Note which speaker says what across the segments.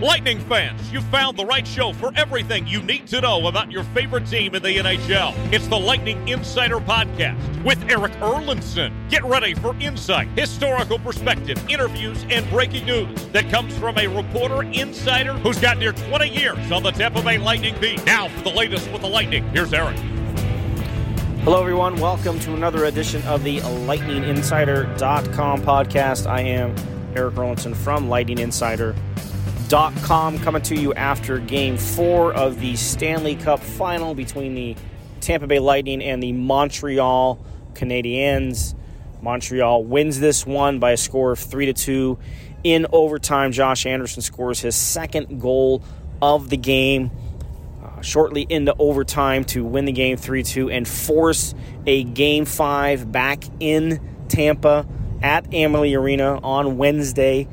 Speaker 1: Lightning fans, you found the right show for everything you need to know about your favorite team in the NHL. It's the Lightning Insider Podcast with Erik Erlendsson. Get ready for insight, historical perspective, interviews, and breaking news that comes from a reporter insider who's got near 20 years on the Tampa Bay Lightning beat. Now for the latest with the Lightning, here's Erik.
Speaker 2: Hello, everyone. Welcome to another edition of the LightningInsider.com podcast. I am Erik Erlendsson from Lightning Insider com coming to you after game four of the Stanley Cup final between the Tampa Bay Lightning and the Montreal Canadiens. Montreal wins this one by a score of three to two in overtime. Josh Anderson scores his second goal of the game uh, shortly into overtime to win the game 3 2 and force a game five back in Tampa at Amalie Arena on Wednesday.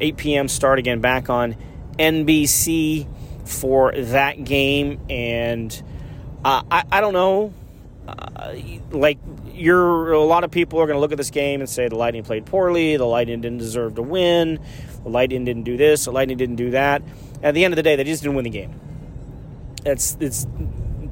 Speaker 2: 8 p.m. start again back on NBC for that game. And uh, I, I don't know. Uh, like you're a lot of people are going to look at this game and say the Lightning played poorly, the Lightning didn't deserve to win, the Lightning didn't do this, the Lightning didn't do that. At the end of the day, they just didn't win the game. It's it's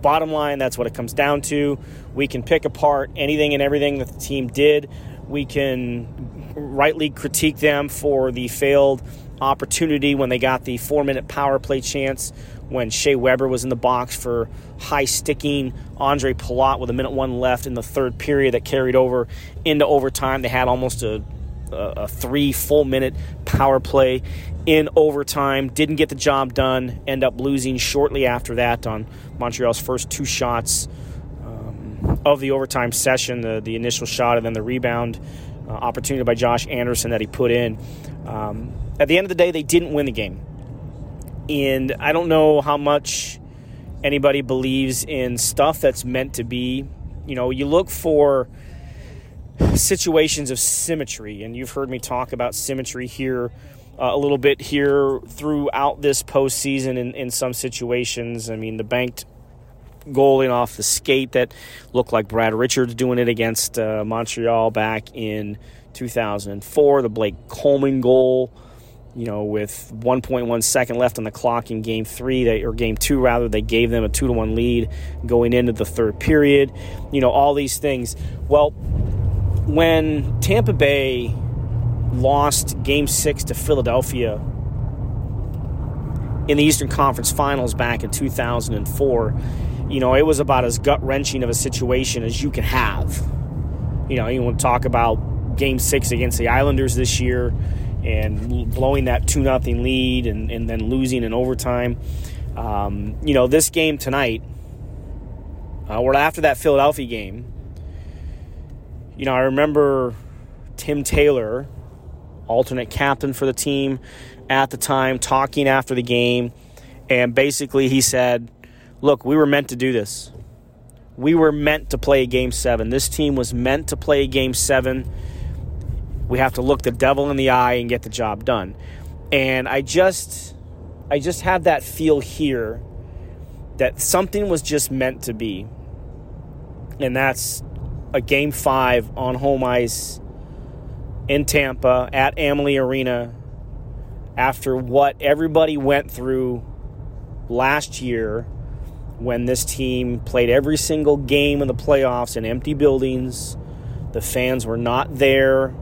Speaker 2: bottom line. That's what it comes down to. We can pick apart anything and everything that the team did. We can rightly critique them for the failed opportunity when they got the four minute power play chance when Shea Weber was in the box for high sticking Ondrej Palat with a minute one left in the third period that carried over into overtime. They had almost a, a, a three full minute power play in overtime. Didn't get the job done. End up losing shortly after that on Montreal's first two shots um, of the overtime session the, the initial shot and then the rebound uh, opportunity by Josh Anderson that he put in. Um, at the end of the day, they didn't win the game. And I don't know how much anybody believes in stuff that's meant to be. You know, you look for situations of symmetry, and you've heard me talk about symmetry here uh, a little bit here throughout this postseason in, in some situations. I mean, the banked goaling off the skate that looked like Brad Richards doing it against uh, Montreal back in 2004. The Blake Coleman goal, you know, with 1.1 second left on the clock in Game Three, they, or Game Two rather, they gave them a two to one lead going into the third period. You know, all these things. Well, when Tampa Bay lost Game Six to Philadelphia in the Eastern Conference Finals back in 2004 you know, it was about as gut wrenching of a situation as you can have. You know, you want to talk about game six against the Islanders this year and blowing that 2 nothing lead and, and then losing in overtime. Um, you know, this game tonight, uh, or after that Philadelphia game, you know, I remember Tim Taylor, alternate captain for the team at the time, talking after the game. And basically, he said, look, we were meant to do this. We were meant to play game seven. This team was meant to play game seven. We have to look the devil in the eye and get the job done. And I just, I just have that feel here that something was just meant to be. And that's a game five on home ice in Tampa at Amalie Arena after what everybody went through last year when this team played every single game in the playoffs in empty buildings. The fans were not there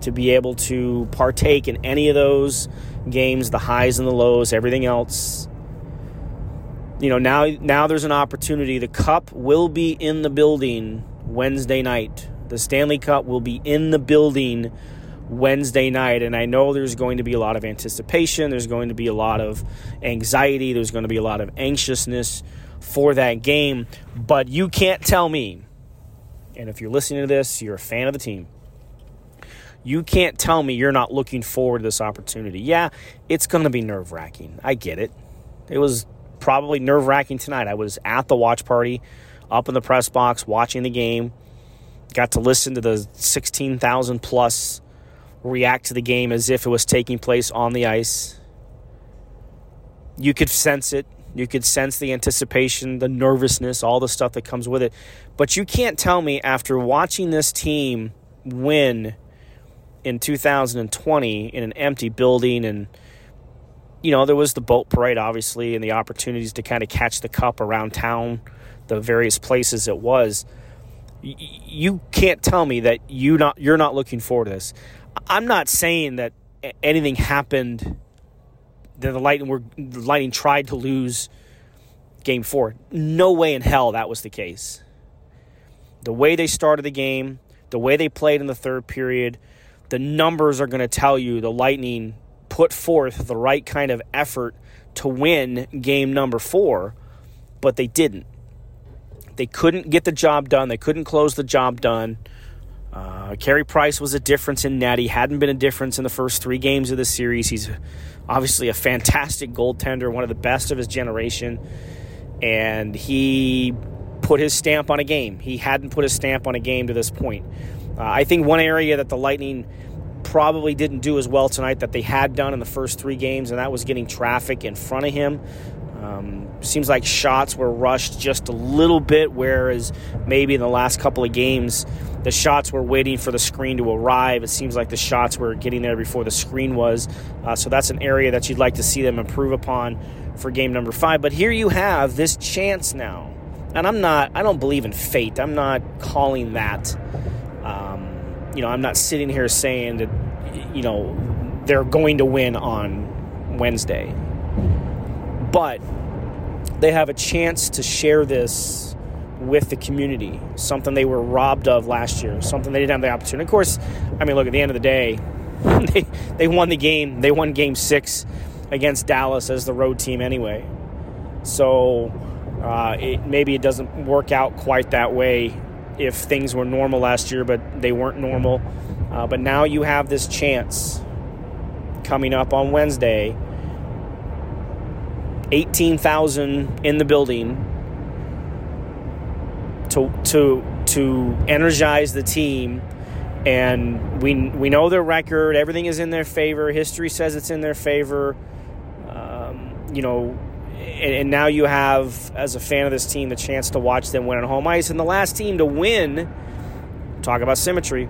Speaker 2: to be able to partake in any of those games, the highs and the lows, everything else. You know, now now there's an opportunity. The cup will be in the building Wednesday night. The Stanley Cup will be in the building Wednesday night. And I know there's going to be a lot of anticipation, there's going to be a lot of anxiety, there's going to be a lot of anxiousness for that game. But you can't tell me, and if you're listening to this, you're a fan of the team. You can't tell me you're not looking forward to this opportunity. Yeah, it's going to be nerve wracking. I get it. It was probably nerve wracking tonight. I was at the watch party up in the press box watching the game. Got to listen to the 16,000 plus react to the game as if it was taking place on the ice. You could sense it. You could sense the anticipation, the nervousness, all the stuff that comes with it. But you can't tell me after watching this team win in 2020 in an empty building and you know there was the boat parade obviously and the opportunities to kind of catch the cup around town the various places it was you can't tell me that you not you're not looking forward to this I'm not saying that anything happened that the Lightning were the Lightning tried to lose game 4. No way in hell that was the case. The way they started the game, the way they played in the third period, the numbers are going to tell you the Lightning put forth the right kind of effort to win game number 4, but they didn't. They couldn't get the job done. They couldn't close the job done. Uh, Carey Price was a difference in. He hadn't been a difference in the first three games of the series. He's obviously a fantastic goaltender, one of the best of his generation, and he put his stamp on a game. He hadn't put his stamp on a game to this point. Uh, I think one area that the Lightning probably didn't do as well tonight that they had done in the first three games, and that was getting traffic in front of him. Um, seems like shots were rushed just a little bit, whereas maybe in the last couple of games, the shots were waiting for the screen to arrive. It seems like the shots were getting there before the screen was. Uh, so that's an area that you'd like to see them improve upon for game number five. But here you have this chance now. And I'm not, I don't believe in fate. I'm not calling that. Um, you know, I'm not sitting here saying that, you know, they're going to win on Wednesday but they have a chance to share this with the community, something they were robbed of last year, something they didn't have the opportunity. Of course, I mean, look, at the end of the day, they, they won the game. They won game six against Dallas as the road team anyway. So uh, it, maybe it doesn't work out quite that way if things were normal last year, but they weren't normal. Uh, but now you have this chance coming up on Wednesday 18,000 in the building to to to energize the team. And we we know their record. Everything is in their favor. History says it's in their favor. Um, you know and, and, now you have as a fan of this team the chance to watch them win on home ice. And the last team to win talk about symmetry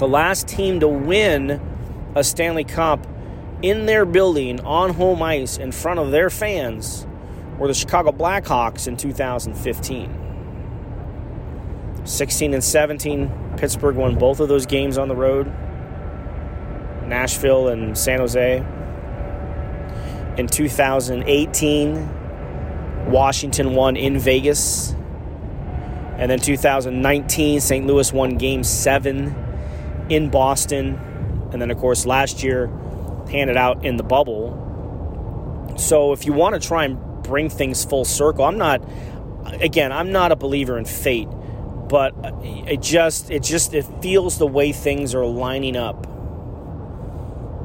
Speaker 2: the last team to win a Stanley Cup in their building on home ice in front of their fans were the Chicago Blackhawks in 2015. 16 and 17, Pittsburgh won both of those games on the road. Nashville and San Jose. In 2018, Washington won in Vegas. And then 2019, St. Louis won game seven in Boston. And then, of course, last year, handed out in the bubble. So if you want to try and bring things full circle, I'm not again, I'm not a believer in fate, but it just it just it feels the way things are lining up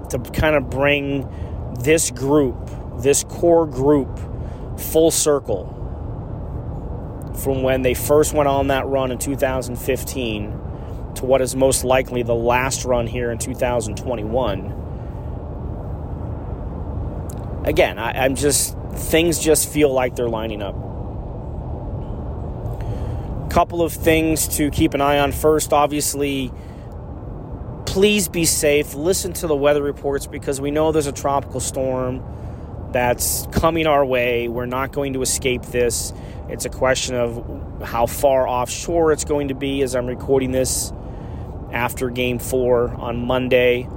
Speaker 2: to kind of bring this group, this core group full circle from when they first went on that run in 2015 to what is most likely the last run here in 2021 again, I, I'm just things just feel like they're lining up. Couple of things to keep an eye on. First, obviously, please be safe. Listen to the weather reports because we know there's a tropical storm that's coming our way. We're not going to escape this. It's a question of how far offshore it's going to be as I'm recording this after game four on Monday.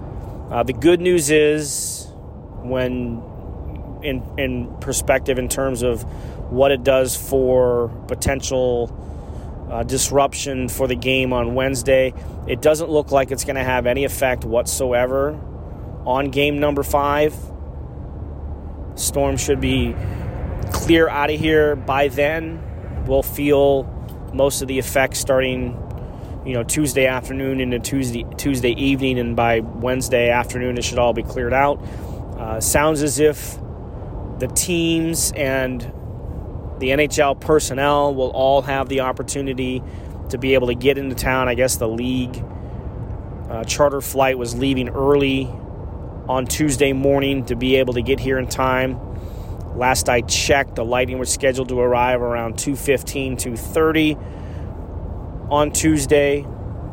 Speaker 2: Uh, the good news is, when in, in perspective, in terms of what it does for potential uh, disruption for the game on Wednesday, it doesn't look like it's going to have any effect whatsoever on game number five. Storm should be clear out of here by then. We'll feel most of the effects starting, you know, Tuesday afternoon into Tuesday Tuesday evening, and by Wednesday afternoon it should all be cleared out. Uh, sounds as if the teams and the NHL personnel will all have the opportunity to be able to get into town. I guess the league uh, charter flight was leaving early on Tuesday morning to be able to get here in time. Last I checked, the lighting was scheduled to arrive around 2:15, 2:30 on Tuesday.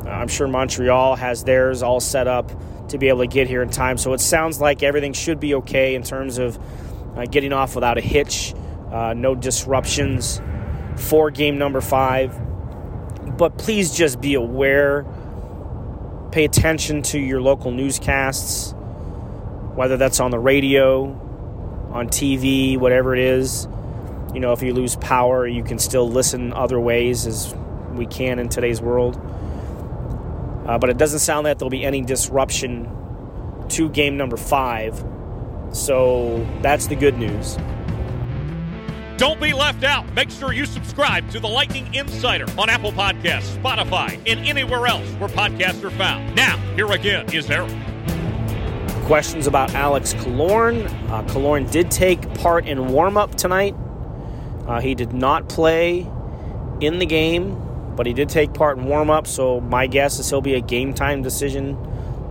Speaker 2: I'm sure Montreal has theirs all set up to be able to get here in time. So it sounds like everything should be okay in terms of uh, getting off without a hitch, uh, no disruptions for game number five. But please just be aware, pay attention to your local newscasts, whether that's on the radio, on TV, whatever it is. You know, if you lose power, you can still listen other ways as we can in today's world. Uh, but it doesn't sound like there'll be any disruption to game number five. So that's the good news.
Speaker 1: Don't be left out. Make sure you subscribe to the Lightning Insider on Apple Podcasts, Spotify, and anywhere else where podcasts are found. Now, here again is Erik.
Speaker 2: Questions about Alex Killorn. Uh, Killorn did take part in warm up tonight. Uh, he did not play in the game, but he did take part in warm up. So my guess is he'll be a game time decision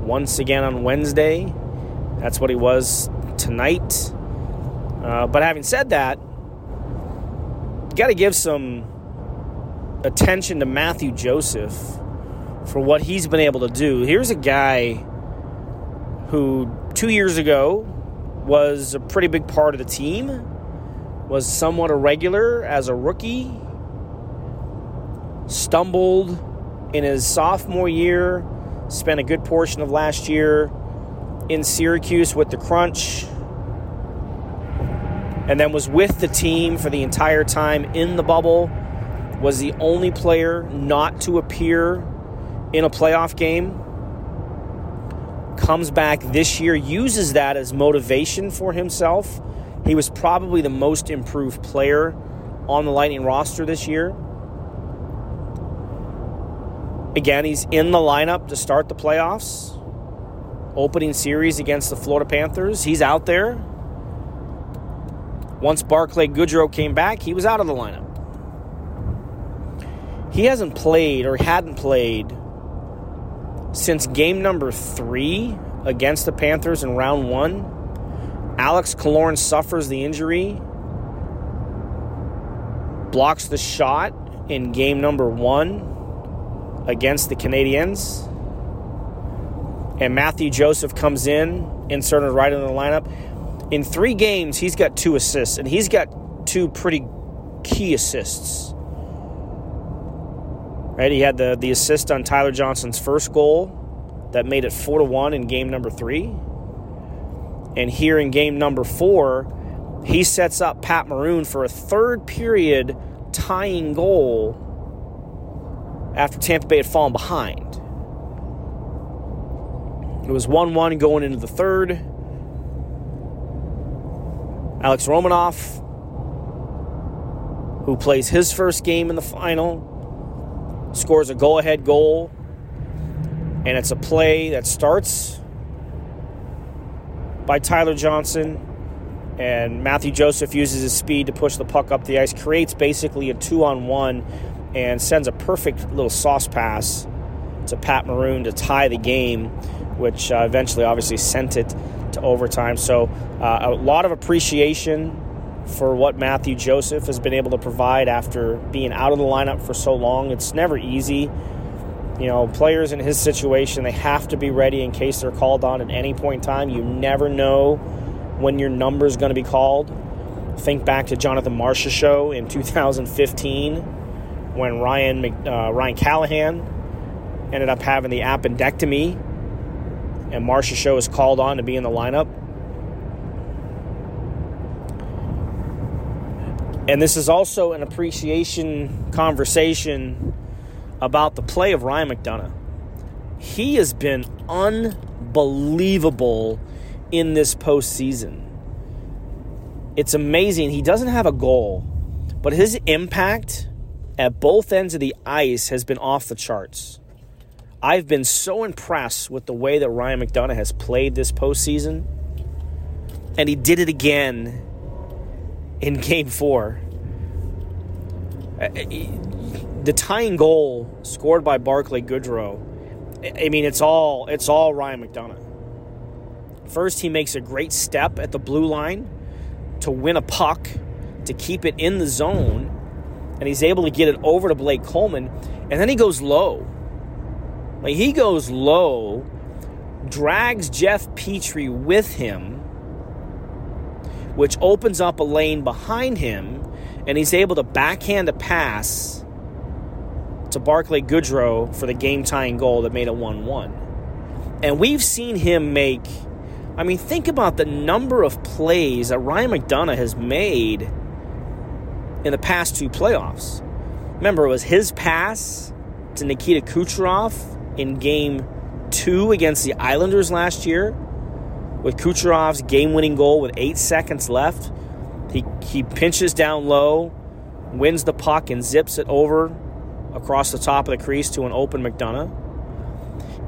Speaker 2: once again on Wednesday. That's what he was tonight. Uh, but having said that, got to give some attention to Mathieu Joseph for what he's been able to do. Here's a guy who two years ago was a pretty big part of the team, was somewhat irregular as a rookie, stumbled in his sophomore year, spent a good portion of last year in Syracuse with the Crunch and then was with the team for the entire time in the bubble. Was the only player not to appear in a playoff game. Comes back this year, uses that as motivation for himself. He was probably the most improved player on the Lightning roster this year. Again, he's in the lineup to start the playoffs. Opening series against the Florida Panthers. He's out there. Once Barclay Goodrow came back, he was out of the lineup. He hasn't played or hadn't played since game number three against the Panthers in round one. Alex Killorn suffers the injury, blocks the shot in game number one against the Canadiens. And Mathieu Joseph comes in, inserted right in the lineup. In three games, he's got two assists, and he's got two pretty key assists. Right, he had the, the assist on Tyler Johnson's first goal that made it four to one in game number three. And here in game number four, he sets up Pat Maroon for a third period tying goal after Tampa Bay had fallen behind. It was 1 1 going into the third. Alex Romanov, who plays his first game in the final, scores a go ahead goal. And it's a play that starts by Tyler Johnson. And Mathieu Joseph uses his speed to push the puck up the ice, creates basically a two on one, and sends a perfect little sauce pass to Pat Maroon to tie the game, which uh, eventually obviously sent it to overtime. So uh, a lot of appreciation for what Mathieu Joseph has been able to provide after being out of the lineup for so long. It's never easy. You know, players in his situation, they have to be ready in case they're called on at any point in time. You never know when your number is going to be called. Think back to Jonathan Marchessault show in 2015 when Ryan uh, Ryan Callahan ended up having the appendectomy and Marchessault is called on to be in the lineup. And this is also an appreciation conversation about the play of Ryan McDonagh. He has been unbelievable in this postseason. It's amazing. He doesn't have a goal, but his impact at both ends of the ice has been off the charts. I've been so impressed with the way that Ryan McDonagh has played this postseason, and he did it again in game four. Uh, the tying goal scored by Barclay Goodrow, I mean, it's all it's all Ryan McDonagh. First, he makes a great step at the blue line to win a puck, to keep it in the zone, and he's able to get it over to Blake Coleman, and then he goes low. Like he goes low, drags Jeff Petry with him, which opens up a lane behind him, and he's able to backhand a pass to Barclay Goodrow for the game tying goal that made it 1 1. And we've seen him make, I mean, think about the number of plays that Ryan McDonagh has made in the past two playoffs. Remember, it was his pass to Nikita Kucherov in game two against the Islanders last year with Kucherov's game winning goal with eight seconds left. He, he pinches down low, wins the puck, and zips it over across the top of the crease to an open McDonagh.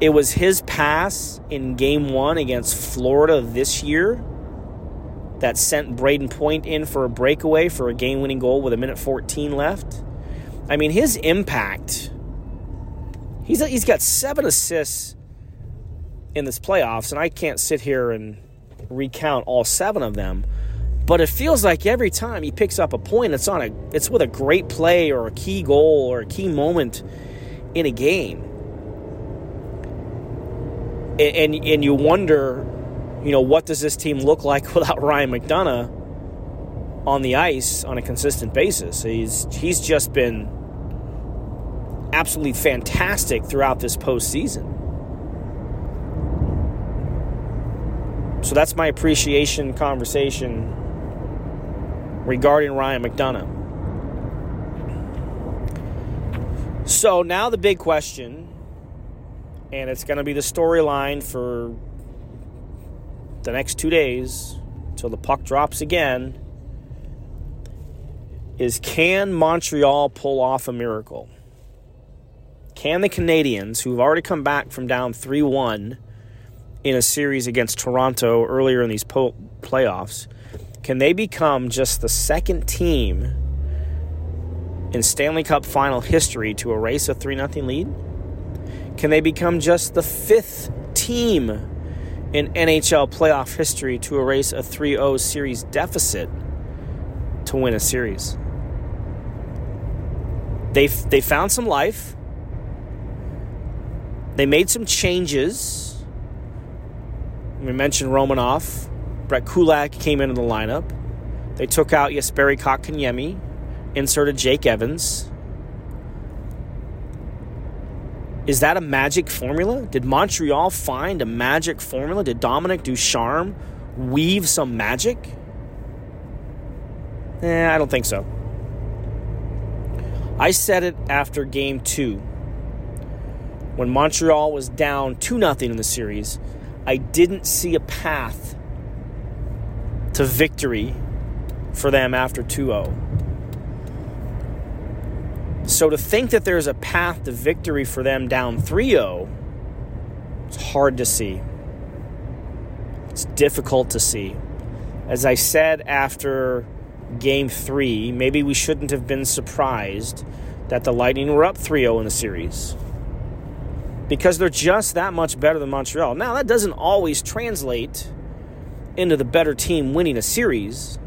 Speaker 2: It was his pass in game one against Florida this year that sent Brayden Point in for a breakaway for a game winning goal with a minute 14 left. I mean, his impact, he's, he's got seven assists in this playoffs, and I can't sit here and recount all seven of them. But it feels like every time he picks up a point, it's on a it's with a great play or a key goal or a key moment in a game. And and, and you wonder, you know, what does this team look like without Ryan McDonagh on the ice on a consistent basis? He's he's just been absolutely fantastic throughout this postseason. So that's my appreciation conversation regarding Ryan McDonagh. So now the big question, and it's going to be the storyline for the next two days till the puck drops again, is can Montreal pull off a miracle? Can the Canadiens, who've already come back from down 3 1 in a series against Toronto earlier in these po- playoffs, can they become just the second team in Stanley Cup final history to erase a 3 0 lead? Can they become just the fifth team in NHL playoff history to erase a 3 0 series deficit to win a series? They, they found some life. They made some changes. We mentioned Romanov. Brett Kulak came into the lineup. They took out Jesperi Kotkaniemi, inserted Jake Evans. Is that a magic formula? Did Montreal find a magic formula? Did Dominique Ducharme weave some magic? Eh, I don't think so. I said it after game two. When Montreal was down 2 0 in the series, I didn't see a path to victory for them after 2 0. So to think that there's a path to victory for them down 3 0, it's hard to see. It's difficult to see. As I said after game three, maybe we shouldn't have been surprised that the Lightning were up 3 0 in the series. Because they're just that much better than Montreal. Now, that doesn't always translate into the better team winning a series.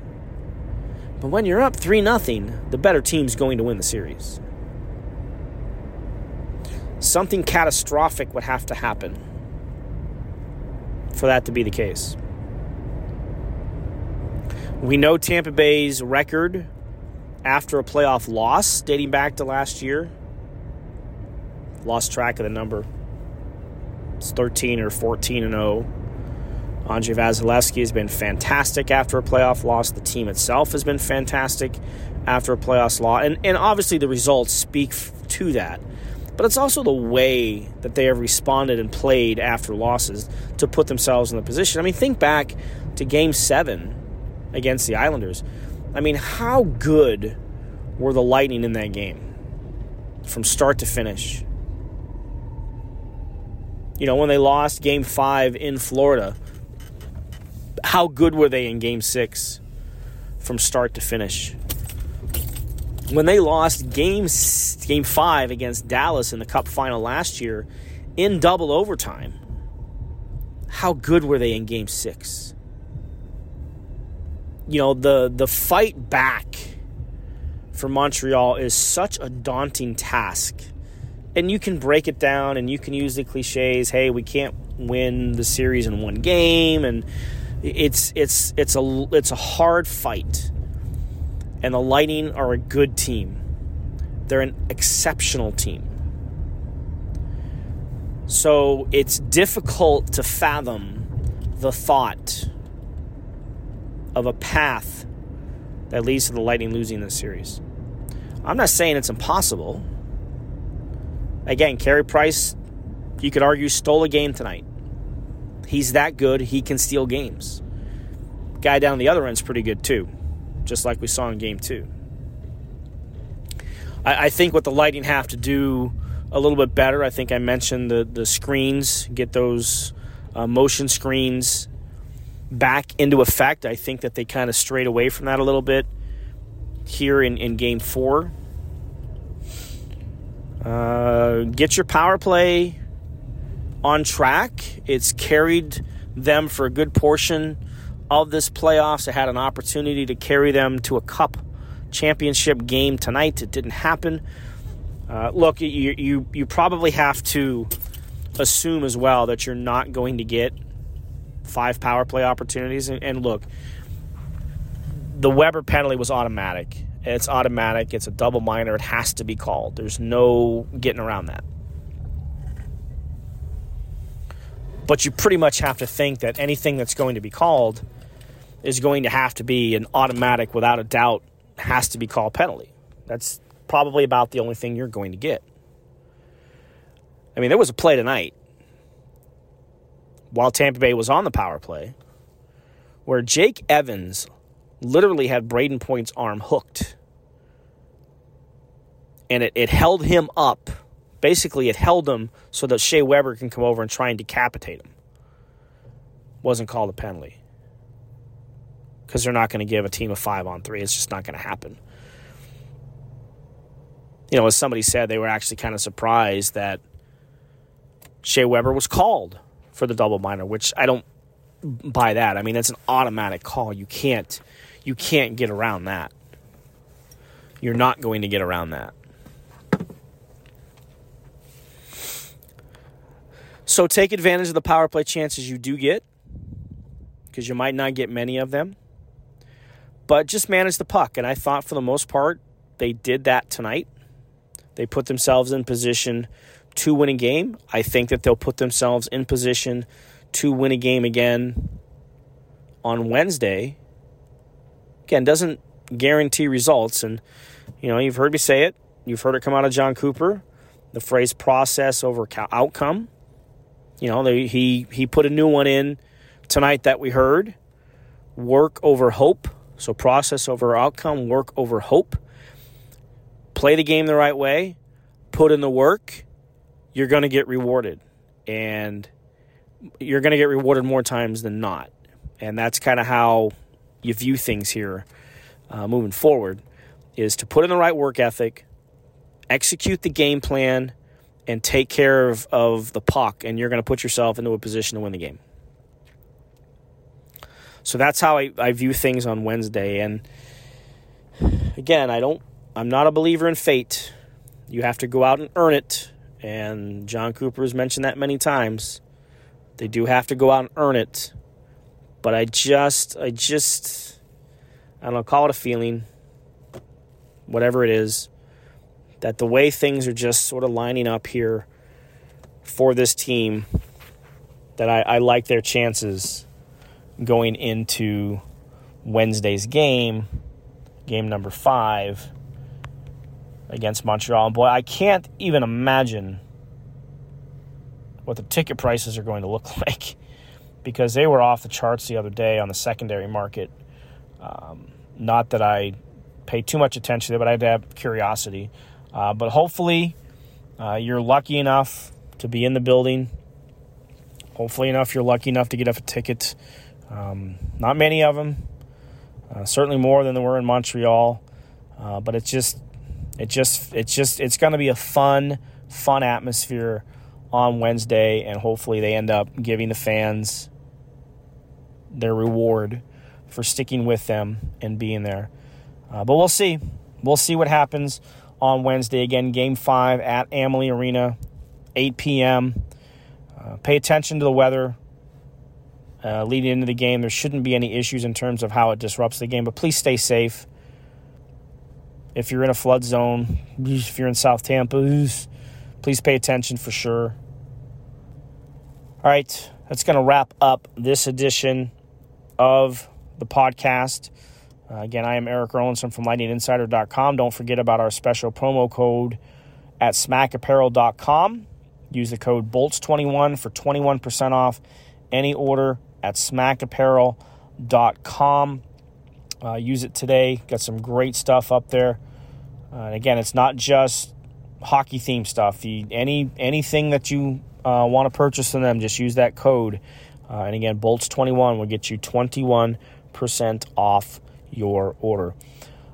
Speaker 2: But when you're up 3 nothing, the better team's going to win the series. Something catastrophic would have to happen for that to be the case. We know Tampa Bay's record after a playoff loss dating back to last year. Lost track of the number. It's 13 or 14 and 0. Andrei Vasilevskiy has been fantastic after a playoff loss. The team itself has been fantastic after a playoff loss. And, and obviously, the results speak to that. But it's also the way that they have responded and played after losses to put themselves in the position. I mean, think back to game seven against the Islanders. I mean, how good were the Lightning in that game from start to finish? You know, when they lost game five in Florida, how good were they in game six from start to finish? When they lost game, game five against Dallas in the Cup final last year in double overtime, how good were they in game six? you know the the fight back for Montreal is such a daunting task. And you can break it down and you can use the clichés, hey, we can't win the series in one game and it's it's it's a it's a hard fight. And the Lightning are a good team. They're an exceptional team. So it's difficult to fathom the thought of a path that leads to the Lightning losing this series. I'm not saying it's impossible. Again, Carey Price, you could argue, stole a game tonight. He's that good, he can steal games. Guy down the other end's pretty good too, just like we saw in game two. I, I think what the Lightning have to do a little bit better, I think I mentioned the, the screens, get those uh, motion screens back into effect. I think that they kind of strayed away from that a little bit here in, in game four. Uh, get your power play on track. It's carried them for a good portion of this playoffs. It had an opportunity to carry them to a cup championship game tonight. It didn't happen. Uh, look, you, you you probably have to assume as well that you're not going to get five power play opportunities. And, and look, the Weber penalty was automatic. It's automatic. It's a double minor. It has to be called. There's no getting around that. But you pretty much have to think that anything that's going to be called is going to have to be an automatic, without a doubt, has to be called penalty. That's probably about the only thing you're going to get. I mean, there was a play tonight while Tampa Bay was on the power play, where Jake Evans literally had Brayden Point's arm hooked. And it, it held him up. Basically, it held him so that Shea Weber can come over and try and decapitate him. Wasn't called a penalty. Because they're not going to give a team a five on three. It's just not going to happen. You know, as somebody said, they were actually kind of surprised that Shea Weber was called for the double minor, which I don't buy that. I mean, it's an automatic call. You can't you can't get around that. You're not going to get around that. So take advantage of the power play chances you do get because you might not get many of them. But just manage the puck. And I thought for the most part, they did that tonight. They put themselves in position to win a game. I think that they'll put themselves in position to win a game again on Wednesday. Again, doesn't guarantee results. And, you know, you've heard me say it, you've heard it come out of Jon Cooper the phrase process over outcome. You know, they, he, he put a new one in tonight that we heard work over hope. So, process over outcome, work over hope. Play the game the right way, put in the work, you're going to get rewarded. And you're going to get rewarded more times than not. And that's kind of how you view things here uh, moving forward is to put in the right work ethic, execute the game plan, and take care of, of the puck, and you're going to put yourself into a position to win the game. So that's how I, I view things on Wednesday. And again, I don't I'm not a believer in fate. You have to go out and earn it. And Jon Cooper has mentioned that many times. They do have to go out and earn it. But I just I just I don't know, call it a feeling. Whatever it is. That the way things are just sort of lining up here for this team, that I, I like their chances going into Wednesday's game, game number five against Montreal. And boy, I can't even imagine what the ticket prices are going to look like because they were off the charts the other day on the secondary market. Um, not that I pay too much attention to it, but I had to have curiosity. Uh, but hopefully, uh, you're lucky enough to be in the building. Hopefully, enough you're lucky enough to get up a ticket. Um, not many of them, uh, certainly more than there were in Montreal. Uh, but it's just, it just, it's just, it's going to be a fun, fun atmosphere on Wednesday, and hopefully they end up giving the fans their reward for sticking with them and being there. Uh, but we'll see. We'll see what happens on Wednesday. Again, game five at Amalie Arena, 8 p.m. Uh, pay attention to the weather uh, leading into the game. There shouldn't be any issues in terms of how it disrupts the game, but please stay safe. If you're in a flood zone, if you're in South Tampa, please pay attention for sure. All right, that's going to wrap up this edition of the podcast. Uh, again, I am Erik Erlendsson from LightningInsider.com. Don't forget about our special promo code at smackapparel.com. Use the code BOLTS21 for 21% off any order at smackapparel.com. Uh, use it today. Got some great stuff up there. Uh, and again, it's not just hockey theme stuff. Any anything that you uh, want to purchase from them, just use that code. Uh, and again, Bolts21 will get you 21% off your order.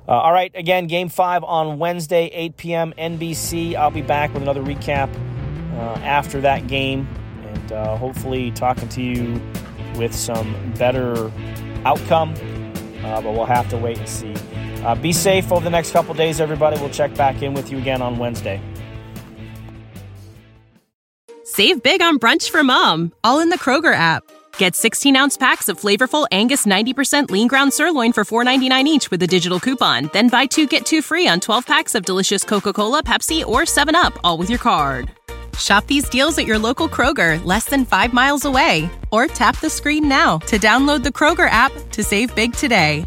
Speaker 2: Uh, all right, again, game five on Wednesday, 8 p.m. NBC. I'll be back with another recap uh, after that game and uh, hopefully talking to you with some better outcome. Uh, but we'll have to wait and see. Uh, be safe over the next couple days, everybody. We'll check back in with you again on Wednesday.
Speaker 3: Save big on brunch for mom, all in the Kroger app. Get 16 ounce packs of flavorful Angus 90% lean ground sirloin for $4.99 each with a digital coupon. Then buy two get two free on 12 packs of delicious Coca Cola, Pepsi, or 7UP, all with your card. Shop these deals at your local Kroger, less than five miles away. Or tap the screen now to download the Kroger app to save big today.